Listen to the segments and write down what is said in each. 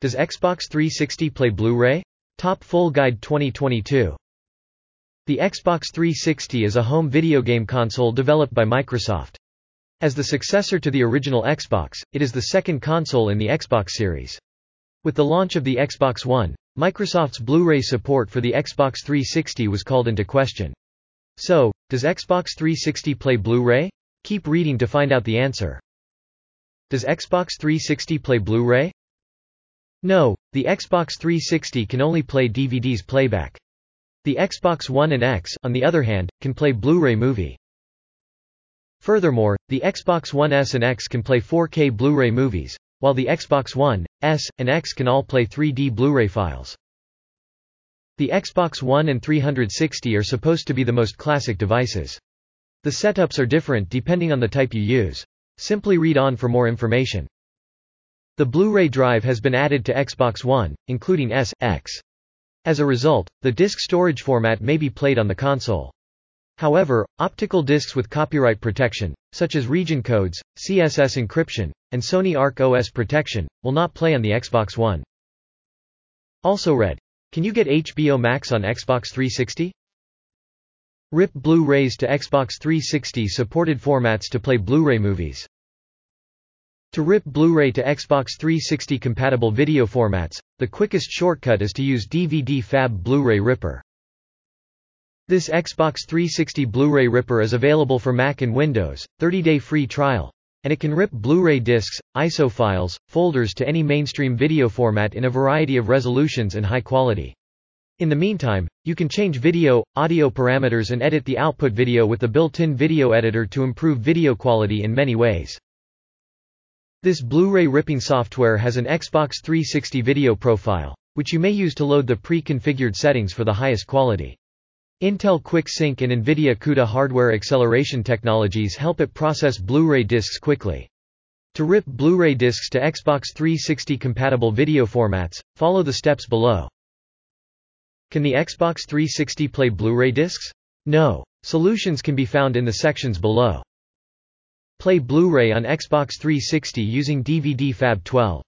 Does Xbox 360 play Blu-ray? Top Full Guide 2022. The Xbox 360 is a home video game console developed by Microsoft. As the successor to the original Xbox, it is the second console in the Xbox series. With the launch of the Xbox One, Microsoft's Blu-ray support for the Xbox 360 was called into question. So, does Xbox 360 play Blu-ray? Keep reading to find out the answer. Does Xbox 360 play Blu-ray? No, the Xbox 360 can only play DVDs playback. The Xbox One and X, on the other hand, can play Blu-ray movie. Furthermore, the Xbox One S and X can play 4K Blu-ray movies, while the Xbox One, S, and X can all play 3D Blu-ray files. The Xbox One and 360 are supposed to be the most classic devices. The setups are different depending on the type you use. Simply read on for more information. The Blu-ray drive has been added to Xbox One, including S, X. As a result, the disc storage format may be played on the console. However, optical discs with copyright protection, such as region codes, CSS encryption, and Sony ARccOS protection, will not play on the Xbox One. Also read. Can you get HBO Max on Xbox 360? RIP Blu-rays to Xbox 360 supported formats to play Blu-ray movies. To rip Blu-ray to Xbox 360 compatible video formats, the quickest shortcut is to use DVDFab Blu-ray Ripper. This Xbox 360 Blu-ray Ripper is available for Mac and Windows, 30-day free trial. And it can rip Blu-ray discs, ISO files, folders to any mainstream video format in a variety of resolutions and high quality. In the meantime, you can change video, audio parameters and edit the output video with the built-in video editor to improve video quality in many ways. This Blu-ray ripping software has an Xbox 360 video profile, which you may use to load the pre-configured settings for the highest quality. Intel Quick Sync and NVIDIA CUDA hardware acceleration technologies help it process Blu-ray discs quickly. To rip Blu-ray discs to Xbox 360 compatible video formats, follow the steps below. Can the Xbox 360 play Blu-ray discs? No. Solutions can be found in the sections below. Play Blu-ray on Xbox 360 using DVDFab 12.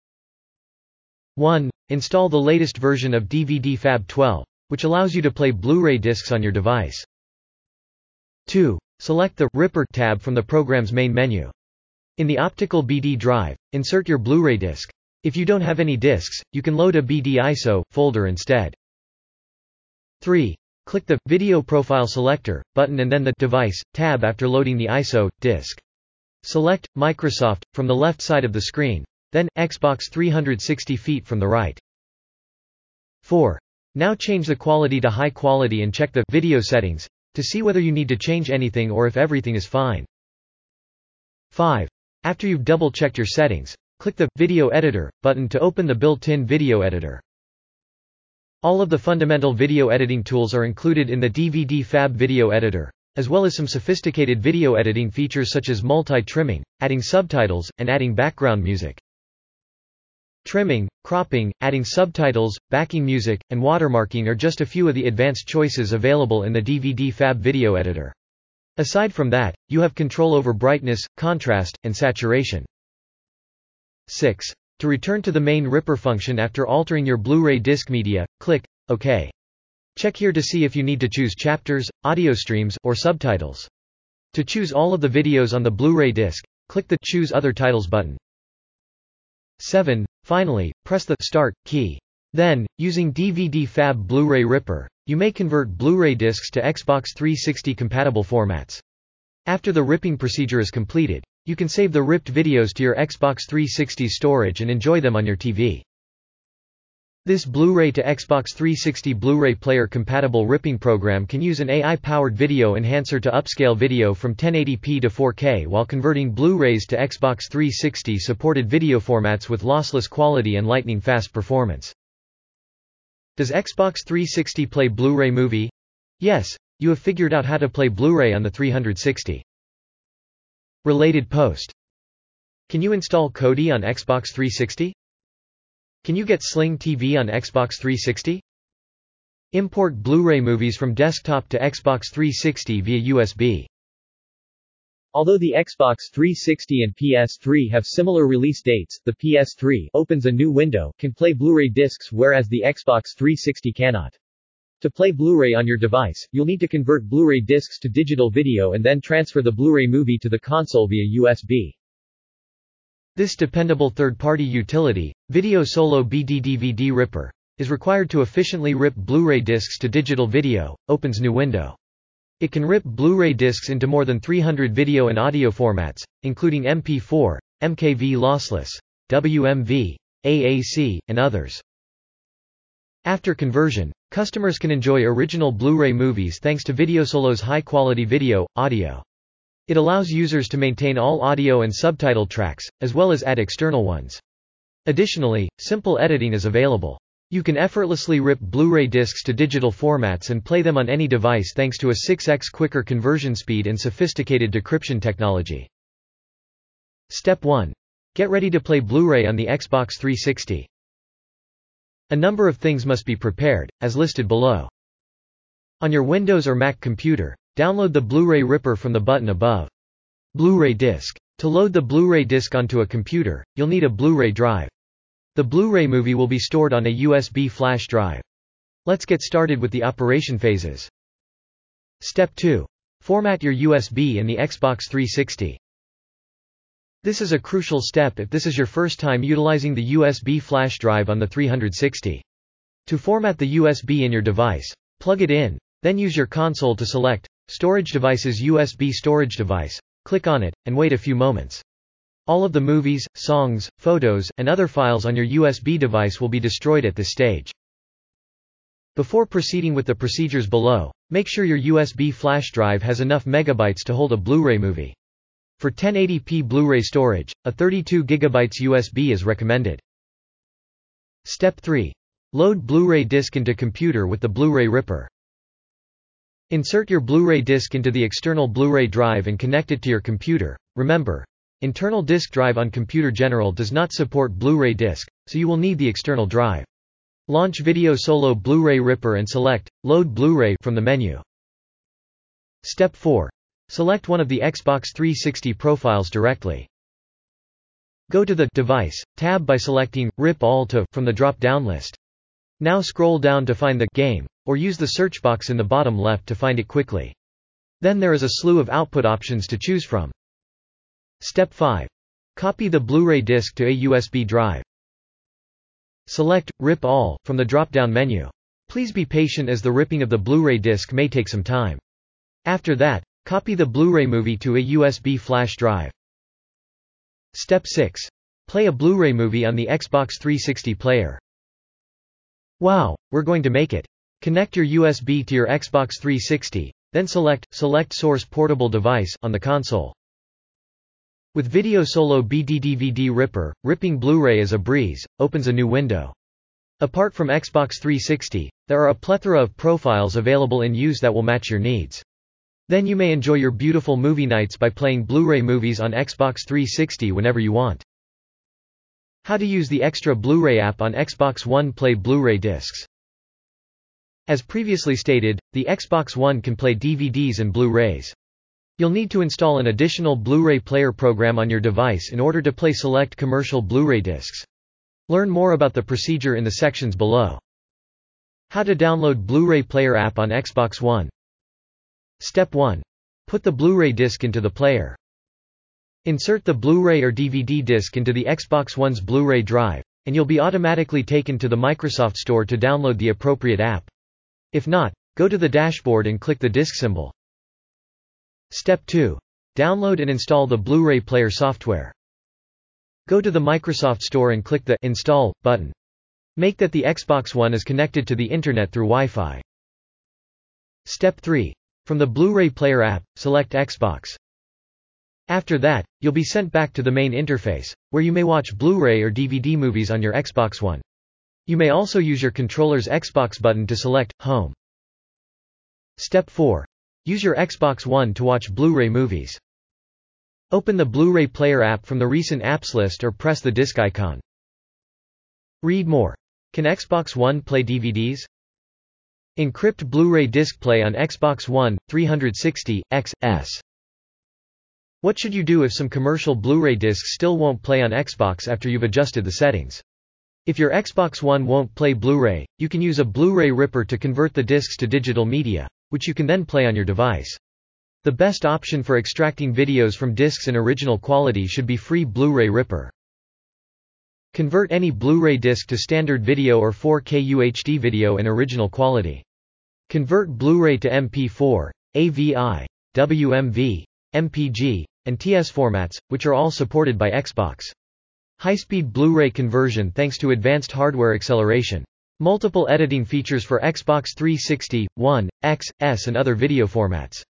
1. Install the latest version of DVDFab 12, which allows you to play Blu-ray discs on your device. 2. Select the Ripper tab from the program's main menu. In the optical BD drive, insert your Blu-ray disc. If you don't have any discs, you can load a BD ISO folder instead. 3. Click the Video Profile Selector button and then the Device tab after loading the ISO disc. Select Microsoft from the left side of the screen, then Xbox 360 feet from the right. 4. Now change the quality to high quality and check the video settings to see whether you need to change anything or if everything is fine. 5. After you've double-checked your settings, click the Video Editor button to open the built-in video editor. All of the fundamental video editing tools are included in the DVDFab Video Editor as well as some sophisticated video editing features such as multi-trimming, adding subtitles, and adding background music. Trimming, cropping, adding subtitles, backing music, and watermarking are just a few of the advanced choices available in the DVDFab video editor. Aside from that, you have control over brightness, contrast, and saturation. 6. To return to the main Ripper function after altering your Blu-ray disc media, click OK. Check here to see if you need to choose chapters, audio streams, or subtitles. To choose all of the videos on the Blu-ray disc, click the Choose Other Titles button. 7. Finally, press the Start key. Then, using DVDFab Blu-ray Ripper, you may convert Blu-ray discs to Xbox 360 compatible formats. After the ripping procedure is completed, you can save the ripped videos to your Xbox 360 storage and enjoy them on your TV. This Blu-ray to Xbox 360 Blu-ray player compatible ripping program can use an AI-powered video enhancer to upscale video from 1080p to 4K while converting Blu-rays to Xbox 360 supported video formats with lossless quality and lightning-fast performance. Does Xbox 360 play Blu-ray movie? Yes, you have figured out how to play Blu-ray on the 360. Related post. Can you install Kodi on Xbox 360? Can you get Sling TV on Xbox 360? Import Blu-ray movies from desktop to Xbox 360 via USB. Although the Xbox 360 and PS3 have similar release dates, the PS3 opens a new window, can play Blu-ray discs whereas the Xbox 360 cannot. To play Blu-ray on your device, you'll need to convert Blu-ray discs to digital video and then transfer the Blu-ray movie to the console via USB. This dependable third-party utility, VideoSolo BD-DVD Ripper, is required to efficiently rip Blu-ray discs to digital video, opens new window. It can rip Blu-ray discs into more than 300 video and audio formats, including MP4, MKV lossless, WMV, AAC, and others. After conversion, customers can enjoy original Blu-ray movies thanks to VideoSolo's high-quality video, audio. It allows users to maintain all audio and subtitle tracks, as well as add external ones. Additionally, simple editing is available. You can effortlessly rip Blu-ray discs to digital formats and play them on any device thanks to a 6x quicker conversion speed and sophisticated decryption technology. Step 1. Get ready to play Blu-ray on the Xbox 360. A number of things must be prepared, as listed below. On your Windows or Mac computer, download the Blu-ray Ripper from the button above. Blu-ray disc. To load the Blu-ray disc onto a computer, you'll need a Blu-ray drive. The Blu-ray movie will be stored on a USB flash drive. Let's get started with the operation phases. Step 2. Format your USB in the Xbox 360. This is a crucial step if this is your first time utilizing the USB flash drive on the 360. To format the USB in your device, plug it in, then use your console to select Storage Devices USB Storage Device, click on it, and wait a few moments. All of the movies, songs, photos, and other files on your USB device will be destroyed at this stage. Before proceeding with the procedures below, make sure your USB flash drive has enough megabytes to hold a Blu-ray movie. For 1080p Blu-ray storage, a 32 GB USB is recommended. Step 3. Load Blu-ray disc into computer with the Blu-ray Ripper. Insert your Blu-ray disc into the external Blu-ray drive and connect it to your computer. Remember, Internal disk drive on Computer General does not support Blu-ray disc, so you will need the external drive. Launch VideoSolo Blu-ray Ripper and select Load Blu-ray from the menu. Step 4. Select one of the Xbox 360 profiles directly. Go to the Device tab by selecting Rip All to from the drop-down list. Now scroll down to find the Game, or use the search box in the bottom left to find it quickly. Then there is a slew of output options to choose from. Step 5. Copy the Blu-ray disc to a USB drive. Select Rip All from the drop-down menu. Please be patient as the ripping of the Blu-ray disc may take some time. After that, copy the Blu-ray movie to a USB flash drive. Step 6. Play a Blu-ray movie on the Xbox 360 player. Wow, we're going to make it. Connect your USB to your Xbox 360, then select Select Source Portable Device on the console. With VideoSolo BD-DVD Ripper, ripping Blu-ray is a breeze, opens a new window. Apart from Xbox 360, there are a plethora of profiles available in use that will match your needs. Then you may enjoy your beautiful movie nights by playing Blu-ray movies on Xbox 360 whenever you want. How to use the extra Blu-ray app on Xbox One Play Blu-ray discs. As previously stated, the Xbox One can play DVDs and Blu-rays. You'll need to install an additional Blu-ray player program on your device in order to play select commercial Blu-ray discs. Learn more about the procedure in the sections below. How to download Blu-ray player app on Xbox One. Step 1. Put the Blu-ray disc into the player. Insert the Blu-ray or DVD disc into the Xbox One's Blu-ray drive, and you'll be automatically taken to the Microsoft Store to download the appropriate app. If not, go to the dashboard and click the disc symbol. Step 2. Download and install the Blu-ray player software. Go to the Microsoft Store and click the Install button. Make that the Xbox One is connected to the Internet through Wi-Fi. Step 3. From the Blu-ray player app, select Xbox. After that, you'll be sent back to the main interface, where you may watch Blu-ray or DVD movies on your Xbox One. You may also use your controller's Xbox button to select Home. Step 4. Use your Xbox One to watch Blu-ray movies. Open the Blu-ray player app from the recent apps list or press the disc icon. Read more. Can Xbox One play DVDs? Encrypt Blu-ray disc play on Xbox One, 360, XS. What should you do if some commercial Blu-ray discs still won't play on Xbox after you've adjusted the settings? If your Xbox One won't play Blu-ray, you can use a Blu-ray ripper to convert the discs to digital media, which you can then play on your device. The best option for extracting videos from discs in original quality should be free Blu-ray ripper. Convert any Blu-ray disc to standard video or 4K UHD video in original quality. Convert Blu-ray to MP4, AVI, WMV, MPG, and TS formats, which are all supported by Xbox. High-speed Blu-ray conversion thanks to advanced hardware acceleration. Multiple editing features for Xbox 360, One, X, S and other video formats.